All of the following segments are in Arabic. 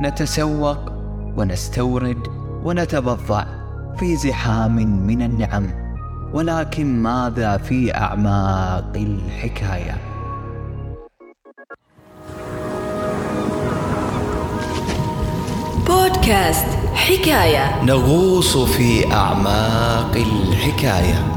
نتسوق ونستورد ونتبضع في زحام من النعم ولكن ماذا في أعماق الحكاية؟ بودكاست حكاية. نغوص في أعماق الحكاية.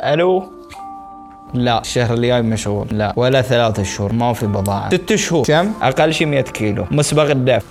ألو؟ لا الشهر الجاي مشغول. لا ولا ثلاثة شهور ما في بضاعة. ست شهور. كم؟ أقل شيء 100 كيلو. مسبغ الدفع.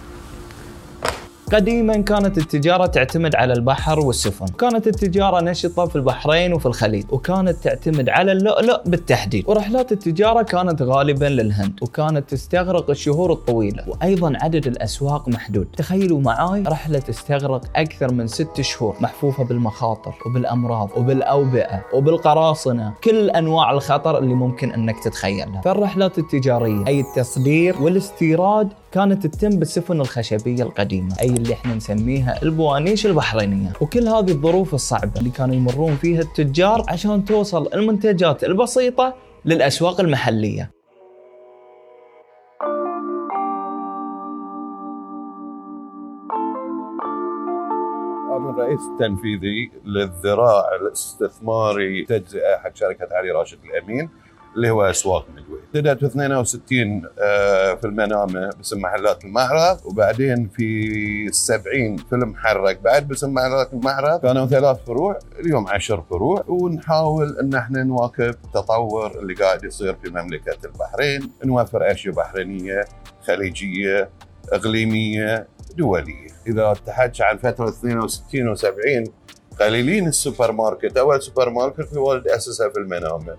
قديما كانت التجارة تعتمد على البحر والسفن. كانت التجارة نشطة في البحرين وفي الخليج وكانت تعتمد على اللؤلؤ بالتحديد. ورحلات التجارة كانت غالبا للهند وكانت تستغرق الشهور الطويلة. وأيضا عدد الأسواق محدود. تخيلوا معاي رحلة تستغرق أكثر من ست شهور محفوفة بالمخاطر وبالأمراض وبالأوبئة وبالقراصنة. كل أنواع الخطر اللي ممكن أنك تتخيلها. فالرحلات التجارية أي التصدير والاستيراد كانت تتم بالسفن الخشبية القديمة أي اللي إحنا نسميها البوانيش البحرينية. وكل هذه الظروف الصعبة اللي كانوا يمرون فيها التجار عشان توصل المنتجات البسيطة للأسواق المحلية. أنا الرئيس التنفيذي للذراع الاستثماري تجزئة حق شركة علي راشد الأمين اللي هو أسواق مدوي بدأت في 62 آه، في المنامة باسم محلات المعرض وبعدين في 70 في المحرك بعد باسم محلات المعرض كانوا ثلاث فروع اليوم عشر فروع ونحاول إن إحنا نواكب التطور اللي قاعد يصير في مملكة البحرين. نوفر أشياء بحرينية خليجية إقليمية دولية. إذا تحكي عن فترة 62 و70 قليلين السوبر ماركت. أول سوبر ماركت هو اللي أسسها في المنامة.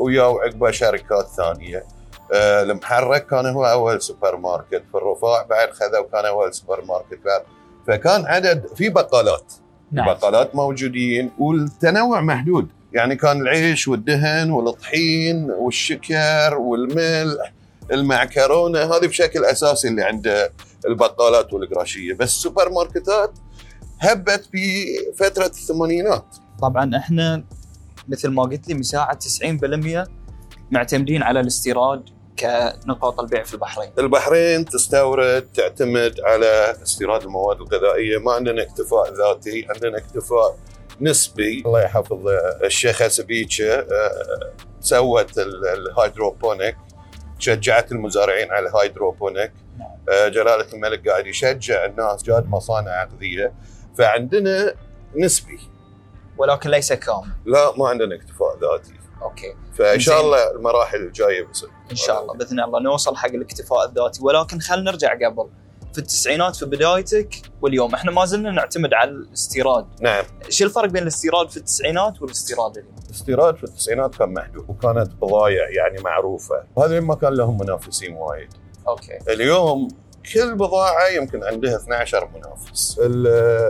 وياو عقبه شركات ثانية. آه، المحرك كان هو أول سوبر ماركت في الرفاع بعد خذوا كان أول سوبر ماركت بعد فكان عدد في بقالات. نعم. بقالات موجودين والتنوع محدود. يعني كان العيش والدهن والطحين والشكر والملح المعكرونة هذه بشكل أساسي اللي عند البقالات والقراشية. بس السوبر ماركتات هبت في فتره الثمانينات. طبعا إحنا مثل ما قلت لي مساحة 90% معتمدين على الاستيراد كنقاط البيع في البحرين. البحرين تستورد تعتمد على استيراد المواد الغذائية. ما عندنا اكتفاء ذاتي عندنا اكتفاء نسبي. الله يحفظ الشيخه سبيكة آه، سوت ال- hydroponic شجعت المزارعين على ال hydroponic. آه، جلاله الملك قاعد يشجع الناس جاد مصانع أغذية. فعندنا نسبي. ولكن ليس كامل لا ما عندنا اكتفاء ذاتي. أوكي. فإن شاء. الله المراحل الجاية بس إن شاء الله بإذن الله نوصل حق الاكتفاء الذاتي. ولكن خلينا نرجع قبل. في التسعينات في بدايتك واليوم إحنا ما زلنا نعتمد على الاستيراد. نعم. شو الفرق بين الاستيراد في التسعينات والاستيراد اليوم؟ الاستيراد في التسعينات كان محدود وكانت بضايع يعني معروفة. وهذا ما كان لهم منافسين وايد. أوكي. اليوم كل بضاعة يمكن عندها 12 منافس. ال-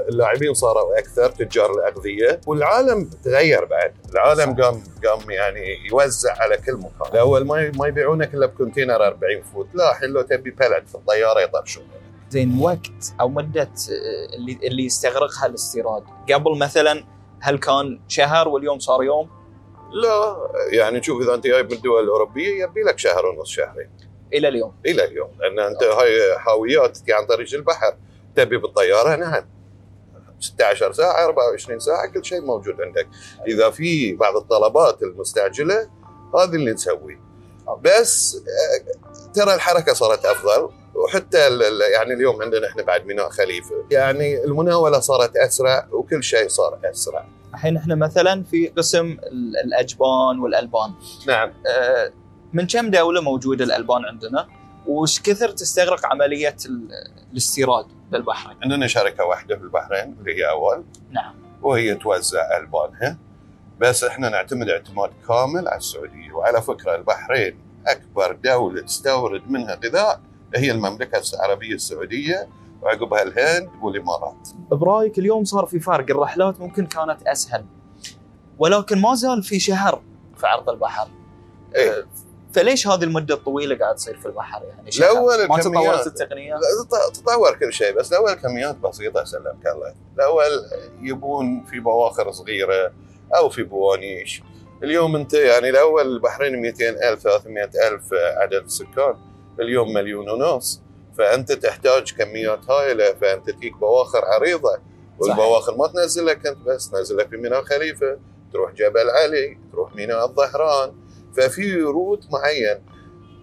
اللاعبين صاروا أكثر تجار الاغذيه والعالم تغير بعد. العالم. قام قام يعني يوزع على كل مكان. الأول ما ما يبيعونك الا ب container 40 foot. لا الحين لو تبي بلد في الطيارة يطرشون. زين وقت أو مدة آه، اللي اللي يستغرقها الاستيراد. قبل مثلا هل كان شهر واليوم صار يوم؟ لا يعني شوف إذا أنت جايب من الدول الأوروبية يبي لك شهر ونص شهرين. إلى اليوم. إلى اليوم لأن أنت هاي حاويات عن طريق البحر تبي بالطيارة نعم 16 ساعة 24 ساعة كل شيء موجود عندك. إذا في بعض الطلبات المستعجلة هذه اللي نسويه بس ترى الحركة صارت أفضل وحتى يعني اليوم عندنا إحنا بعد ميناء خليفه يعني المناولة صارت أسرع وكل شيء صار أسرع. الحين إحنا مثلا في قسم ال- الأجبان والألبان. نعم. آه، من كم دولة موجودة الألبان عندنا؟ وش كثر تستغرق عملية ال- الاستيراد للبحرين عندنا شركة واحدة في البحرين اللي هي أول. نعم. وهي توزع ألبانها. بس إحنا نعتمد اعتماد كامل على السعودية. وعلى فكرة البحرين أكبر دولة تستورد منها غذاء. هي المملكة العربية السعودية. وعقبها الهند والإمارات. برأيك اليوم صار في فرق الرحلات ممكن كانت أسهل. ولكن ما زال في شهر في عرض البحر. إيه. فليش هذه المدة الطويلة قاعد تصير في البحر؟ يعني شهر؟ الأول ما. تطورت التقنية؟ تطور كل شيء بس الأول كميات بسيطة سلمك الله. الأول يبون في بواخر صغيرة أو في بوانيش. اليوم أنت يعني الأول البحرين 200 ألف 300 ألف عدد السكان اليوم مليون ونص. فأنت تحتاج كميات هائلة فأنت تجيك بواخر عريضة. والبواخر ما تنزل لك أنت بس تنزل لك في ميناء خليفه تروح جبل علي تروح ميناء الظهران. ففي روت معين.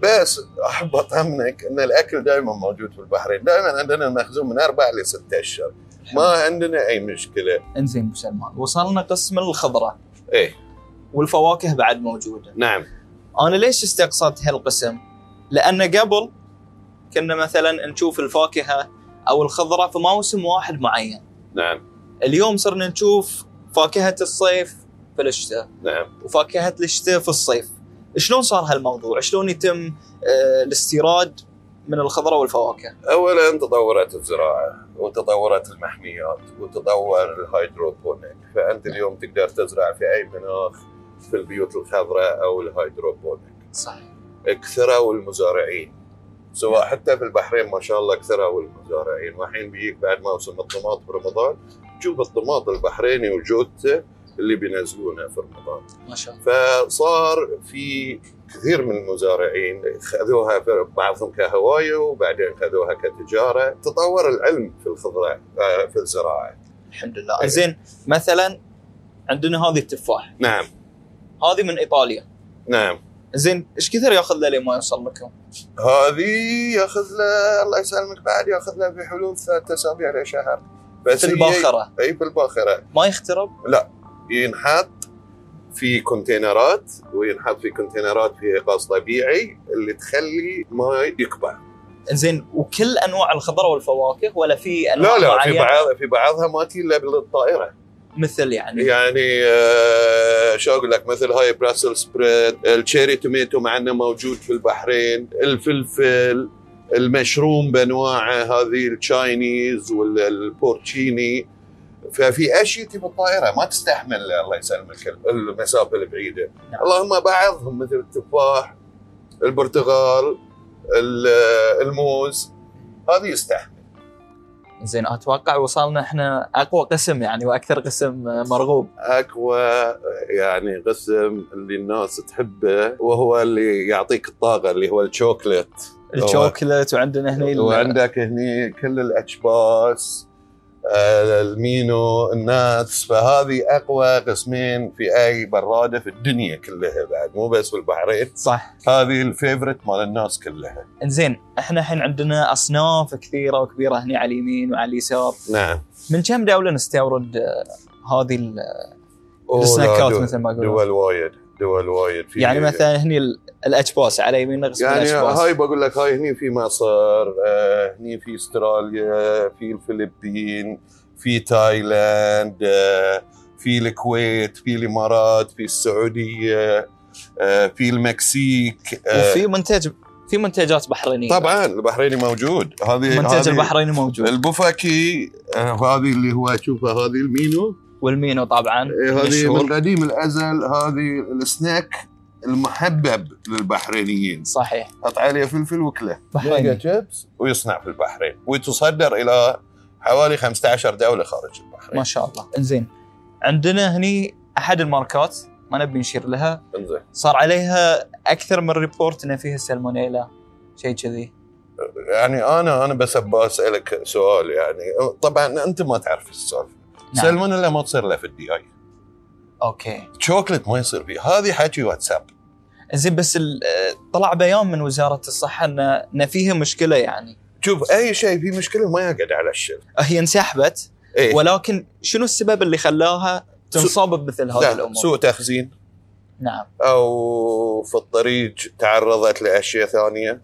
بس احب اطمنك إن الأكل دائما موجود في البحرين. دائما عندنا المخزون من أربع لست أشهر. ما عندنا أي مشكلة. إنزين أبو سلمان وصلنا قسم الخضرة. إيه. والفواكه بعد موجودة. نعم. أنا ليش استقصدت هالقسم؟ لأن قبل كنا مثلا نشوف الفاكهة أو الخضرة في موسم واحد معين. نعم. اليوم صرنا نشوف فاكهة الصيف في الشتاء. نعم. وفاكهة الشتاء في الصيف. شلون صار هالموضوع؟ شلون يتم آه، الاستيراد من الخضرة والفواكه؟ اولا تطورت الزراعة وتطورت المحميات وتطور الهيدروبونيك. فأنت اليوم تقدر تزرع في أي مناخ في البيوت الخضراء أو الهيدروبونيك. صحيح. كثروا المزارعين سواء حتى في البحرين ما شاء الله كثروا المزارعين والحين بيجيك بعد موسم الطماط برمضان تشوف الطماط البحريني وجودته اللي بينزلونه في رمضان. ما شاء الله. فصار في كثير من المزارعين خذوها بعضهم كهواية وبعدين خذوها كتجارة. تطور العلم في الخضره آه، في الزراعة. الحمد لله. زين مثلا عندنا هذه التفاح. نعم. هذه من إيطاليا. نعم. زين إيش كثر يأخذ له لين ما يوصل لكم؟ هذه يأخذ له الله يسلمك بعد يأخذ له في حدود ثلاث اسابيع لشهر بس في الباخرة. إي في الباخرة. ما يخترب؟ ينحط في container ات وينحط في container ات فيها غاز طبيعي اللي تخلي ما يكبر. زين وكل أنواع الخضرة والفواكه ولا في أنواع لا لا في؟ بعض في بعضها ما تجي إلا بالطائرة. مثل يعني؟ يعني آه شو أقول لك؟ مثل هاي Brussels sprouts ال cherry tomato مع إنه موجود في البحرين الفلفل المشروم بأنواعه هذه ال Chinese وال porcini ففي أشياء تبي الطائره ما تستحمل الله يسلمك المسافة البعيده نعم. اللهم بعضهم مثل التفاح البرتقال ال- الموز هذه يستحمل. زين أتوقع وصلنا إحنا أقوى قسم يعني وأكثر قسم مرغوب. أقوى يعني قسم اللي الناس تحبه وهو اللي يعطيك الطاقة اللي هو ال chocolate. ال chocolate وعندنا هنا وعندك هني كل الاجباس المينو ال nuts فهذه أقوى قسمين في أي برادة في الدنيا كلها بعد مو بس في البحرين. صح. هذه ال favorite مال الناس كلها. زين إحنا الحين عندنا أصناف كثيرة وكبيرة هنا على اليمين وعلى اليسار. نعم. من كم دولة نستورد هذه السناكات دول- مثل ما يقولون دول وايد دول وايد في يعني مثلا هني ال- الاجباس على يمين قسم يعني هاي بقول لك هاي هني في مصر آه، هني في استراليا في الفلبين في تايلاند آه، في الكويت في الامارات في السعودية آه، في المكسيك آه، وفي منتج في منتجات بحرينية. طبعا البحريني موجود. هذه هذه البحريني موجود. البوفاكي آه، هذه اللي هو تشوفها هذه المينو. والمينو طبعا. إيه، هذه. من قديم الأزل هذه السناك المحبب للبحرينيين. صحيح. حط عليه فلفل وكله بحريني. شيبس ويصنع في البحرين وتصدر إلى حوالي 15 دولة خارج البحرين. ما شاء الله. إنزين عندنا هني أحد الماركات ما نبي نشير لها. إنزين. صار عليها أكثر من report ان فيها سالمونيلا شيء كذي. يعني أنا أنا بس أبغى أسألك سؤال يعني. طبعا أنت ما تعرف السالفة. نعم. سلمونيلا ما تصير له في ال dry. أوكي. شوكلت ما يصير فيه. هذه حكي واتساب. زين بس طلع بيان من وزارة الصحة ان إن فيها مشكلة يعني. شوف أي شيء فيه مشكلة ما يقعد على الشيء هي انسحبت إيه؟ ولكن شنو السبب اللي خلاها تنصاب بمثل هذه لا الأمور؟ سوء تخزين. نعم. أو في الطريق تعرضت لأشياء ثانية.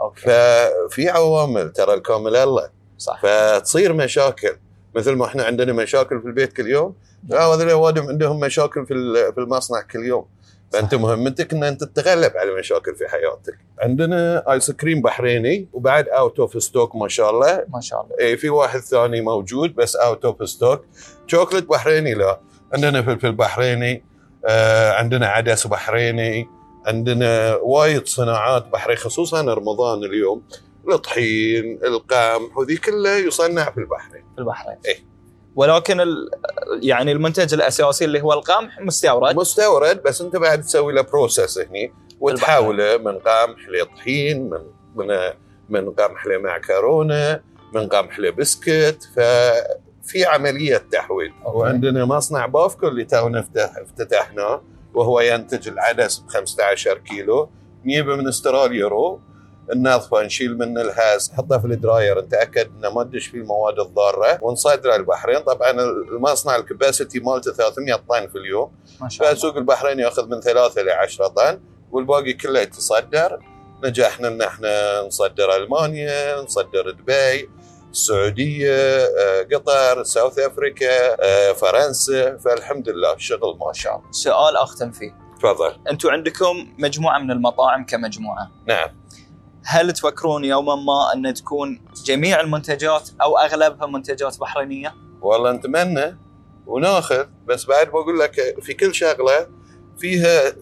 أوكي. ففي عوامل ترى الكامل الله صح. فتصير مشاكل. مثل ما إحنا عندنا مشاكل في البيت كل يوم. لا هذول الاوادم عندهم مشاكل في في المصنع كل يوم. فأنت مهمتك إن أنت تتغلب على المشاكل في حياتك. عندنا ice cream بحريني وبعد out of stock ما شاء الله. ما شاء الله. اي في واحد ثاني موجود بس out of stock شوكلت بحريني لا. عندنا فلفل بحريني آه عندنا عدس بحريني عندنا وايد صناعات بحرية خصوصا رمضان اليوم. الطحين القمح وذي كلها يصنع في البحرين في البحرين إيه. ولكن ال... يعني المنتج الأساسي اللي هو القمح مستورد. مستورد بس أنت بعد تسوي له بروسس هني وتحوله من قمح لطحين من من من قمح لمعكرونة من قمح لبسكت. ففي عملية تحويل. وعندنا مصنع بوفكو اللي تونا افتتحناه وهو ينتج العدس ب 15 كيلو نجيبه من استراليا raw. ننظفه نشيل منه ال husk. نحطه في ال dryer. نتأكد إنه ما تدش فيه المواد الضارة. ونصدره البحرين. طبعا المصنع ال capacity مالته 300 طن في اليوم. ما شاء الله. فسوق البحرين يأخذ من ثلاثة ل 10 طن. والباقي كله يتصدر. نجحنا إن إحنا نصدر ألمانيا نصدر دبي السعودية آه، قطر ساوث أفريكا آه، فرنسا. فالحمد لله الشغل ما شاء الله. سؤال أختم فيه. تفضل. أنتم عندكم مجموعة من المطاعم كمجموعة. نعم. هل تفكرون يوما ما أن تكون جميع المنتجات أو أغلبها منتجات بحرينية؟ والله نتمنى وناخذ بس بعد بقول لك في كل شغلة فيها آه،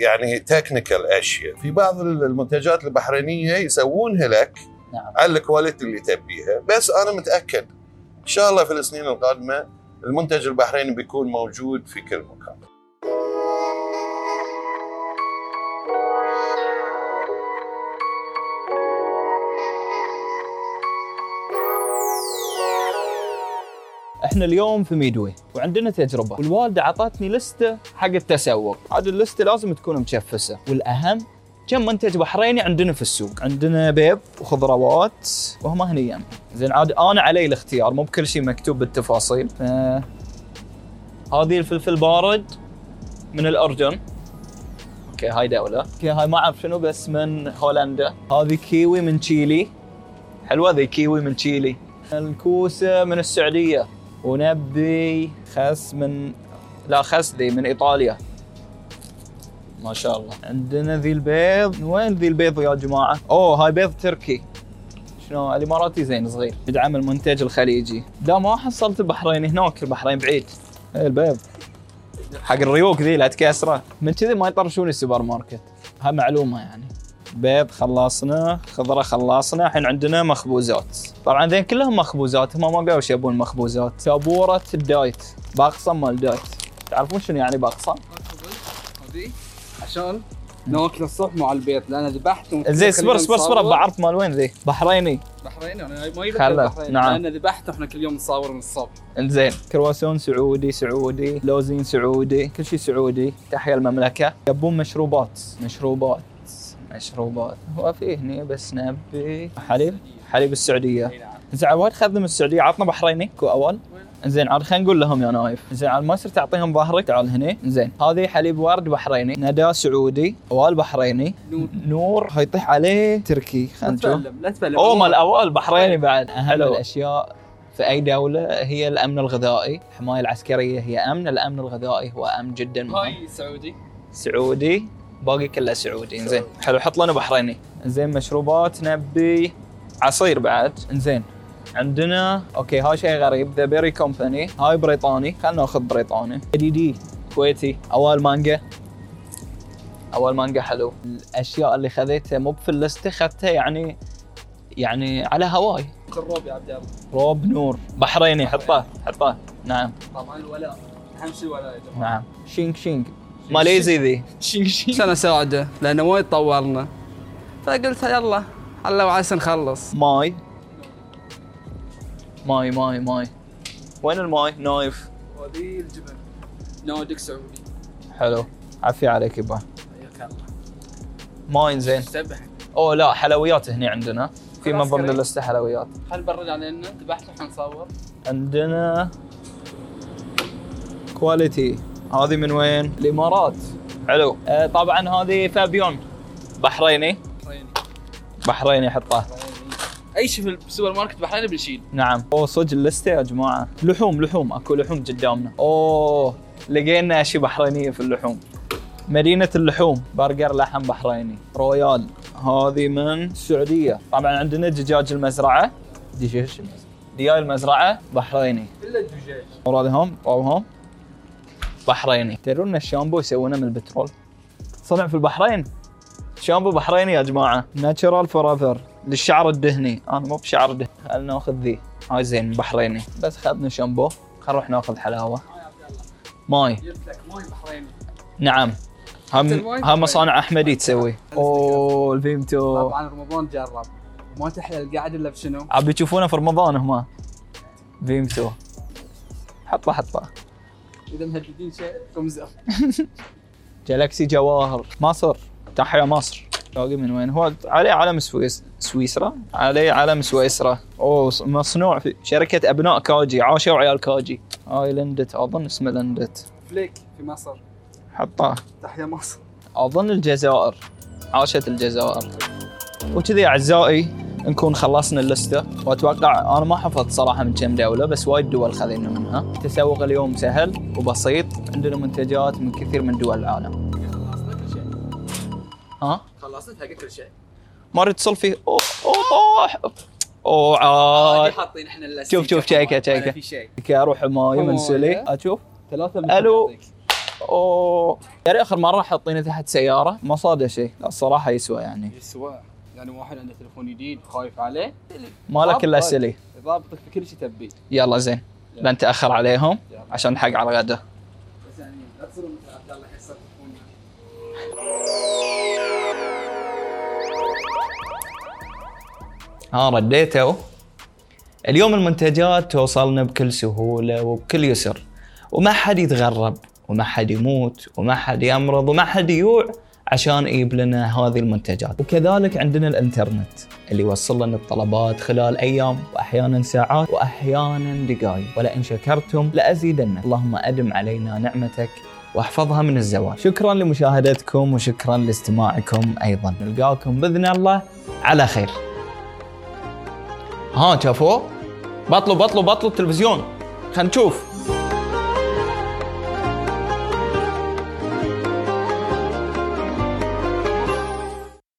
يعني technical أشياء. في بعض المنتجات البحرينية يسوونها لك نعم. على ال quality اللي تبيها. بس أنا متأكد إن شاء الله في السنين القادمة المنتج البحريني بيكون موجود في كل مكان. إحنا اليوم في ميدوي وعندنا تجربة. والوالدة عطتني لستة حق التسوق. هذه اللستة لازم تكون مشفسة. والأهم كم منتج بحريني عندنا في السوق. عندنا بيض وخضروات وهم هني. زين عاد أنا علي الاختيار. مو بكل شيء مكتوب بالتفاصيل. ف... هذه الفلفل بارد من الأردن. okay هاي دولة. okay هاي ما أعرف شنو بس من هولندا. هذه كيوي من تشيلي. حلوة ذي كيوي من تشيلي. الكوسة من السعودية. ونبي خس من لا خس ذي من إيطاليا. ما شاء الله. عندنا ذي البيض. وين ذي البيض يا جماعة؟ أوه هاي بيض تركي. شنو؟ الإماراتي زين صغير. يدعم المنتج الخليجي. لا ما حصلت البحرين هناك البحرين بعيد. إيه البيض. حق الريوق ذي لا تكسره. من كذي ما يطرشون السوبر ماركت. هاي معلومة يعني. بيض خلصنا خضرة خلصنا الحين عندنا مخبوزات. طبعا ذين كلهم مخبوزات هم ما قالوا إيش يبون مخبوزات. سابوره ال diet باقصم مال diet. تعرفون شنو يعني باقصم؟ هذي عشان ناكل الصبح مع البيض لأن ذبحتهم زين اصبر اصبر اصبر بعرف مال وين ذي. بحريني. بحرين أنا ما يبقى خله، البحرين نعم. لأن ذبحته إحنا كل يوم نصور من الصبح. إنزين. كرواسون سعودي سعودي. لوزين سعودي. كل شيء سعودي. تحيا المملكة. يبون مشروبات. مشروبات. مشروبات هو في هني بس نبي. حليب؟ حليب السعودية. نعم زين وايد خذ من السعودية. عطنا بحريني. كو أول. زين عاد خلينا نقول لهم يا نايف. زين عاد ما يصير تعطيهم ظهرك تعال هني. زين هذه حليب ورد بحريني. ندى سعودي. أوال بحريني. نور. نور. هيطيح عليه. تركي. خلينا نشوف. تفلم لا تفلم. أوه مال أوال بحريني بعد. أهم حلو. الأشياء في أي دولة هي الأمن الغذائي. الحمايه العسكرية هي أمن الأمن الغذائي هو أمن جدا مهم. هاي سعودي. سعودي. باقي كله سعودي. زين حلو حط لنا بحريني. زين مشروبات نبي. عصير بعد. زين عندنا okay هاي شيء غريب. The Berry Company هاي بريطاني. خلينا ناخذ بريطاني. دي دي كويتي. اول مانجا. اول مانجا حلو. الأشياء اللي خذيتها مو في اللسته اخذتها يعني يعني على هواي. قروب يا عبد الله. روب نور. بحريني حطه حطه. نعم. طبعا الولاء. أهم شيء الولاء يا جماعة. نعم. شينك شينك. ماليزي ذي. عشان اساعده لأنه وايد طولنا. فقلت يلا الله وعسى نخلص. ماي. ماي ماي ماي. وين الماي؟ نايف. وذي الجبن نادك سعودي. حلو. عافية عليك يبا. حياك الله. ماي زين. سبح. اوه لا حلويات هنا عندنا. في من ضمن. اللسته حلويات. خل برد علينا؟ ذبحته حنصور عندنا. quality هذه من وين؟ الإمارات. حلو. آه طبعا هذه فابيون. بحريني. بحريني. بحريني حطه. أي شيء في السوبر ماركت بحريني بنشيل نعم. أوه صدق اللستة يا جماعة. لحوم لحوم. أكو لحوم قدامنا. أوه لقينا اشياء بحرينية في اللحوم. مدينة اللحوم برجر لحم بحريني. رويال. هذه من السعودية. طبعا عندنا دجاج المزرعة. دجاج دياي المزرعة بحريني. الا الدجاج ورادهم طوهم بحريني تدرون إن الشامبو يسوونه من البترول؟ صنع في البحرين؟ شامبو بحريني يا جماعة. Natural Forever للشعر الدهني. أنا مو بشعر دهني. خلينا ناخذ ذي؟ هاي زين بحريني. بس خذنا شامبو. خل نروح ناخذ حلاوة. ماي. نعم. هم هم مصانع أحمدي تسوي. أوه الفيمتو. طبعا رمضان جرب. ما تحلى القعد إلا بشنو؟ عم بتشوفونه في رمضان هم فيم تو. حطه حطه. إذا مهددين شيء قمزه جالكسي جواهر. مصر. تحيا مصر. باقي من وين؟ هو عليه علم سويس سويسرا؟ عليه علم سويسرا. أوه مصنوع في شركة أبناء كاجي. عاشوا عيال كاجي. هاي لندت أظن اسمه لندت فليك في مصر. حطاه تحيا مصر. أظن الجزائر. عاشت الجزائر. وكذي أعزائي نكون خلصنا اللستة. وأتوقع أنا ما حفظت صراحة من كم دولة بس وايد دول خذينا منها. التسوق اليوم سهل وبسيط. عندنا منتجات من كثير من دول العالم. خلصنا كل شيء. ها؟ خلصنا حق كل شيء. ما اتصل فيه اوه اوه أوه عاد. حاطين إحنا شوف- شوف ولا شيكة. في شيء. أروح ماي. منسلي أشوف. ثلاثة من. يعطيك. أوه. يا آخر مرة حاطيني تحت سيارة. ما صاد شيء. الصراحه يسوى يعني. يسوى. يعني واحد عنده تليفون جديد خايف عليه. مالك إلا سلي يضابطك في كل شيء تبيه يلا زين. لا نتاخر عليهم يلا. عشان نحق على الغداء بس يعني لا تصيروا مثل عبد الله يحصل ها رديته اليوم المنتجات توصلنا بكل سهولة وبكل يسر. وما حد يتغرب وما حد يموت وما حد يمرض وما حد يجوع عشان يجيب لنا هذه المنتجات. وكذلك عندنا الإنترنت اللي يوصل لنا الطلبات خلال أيام وأحيانا ساعات وأحيانا دقائق ولئن شكرتم لازيدنكم اللهم أدم علينا نعمتك واحفظها من الزوال. شكرا لمشاهدتكم وشكرا لاستماعكم أيضا. نلقاكم بإذن الله على خير. ها شافوه؟ بطلوا بطلوا بطلوا التلفزيون. خلينا نشوف.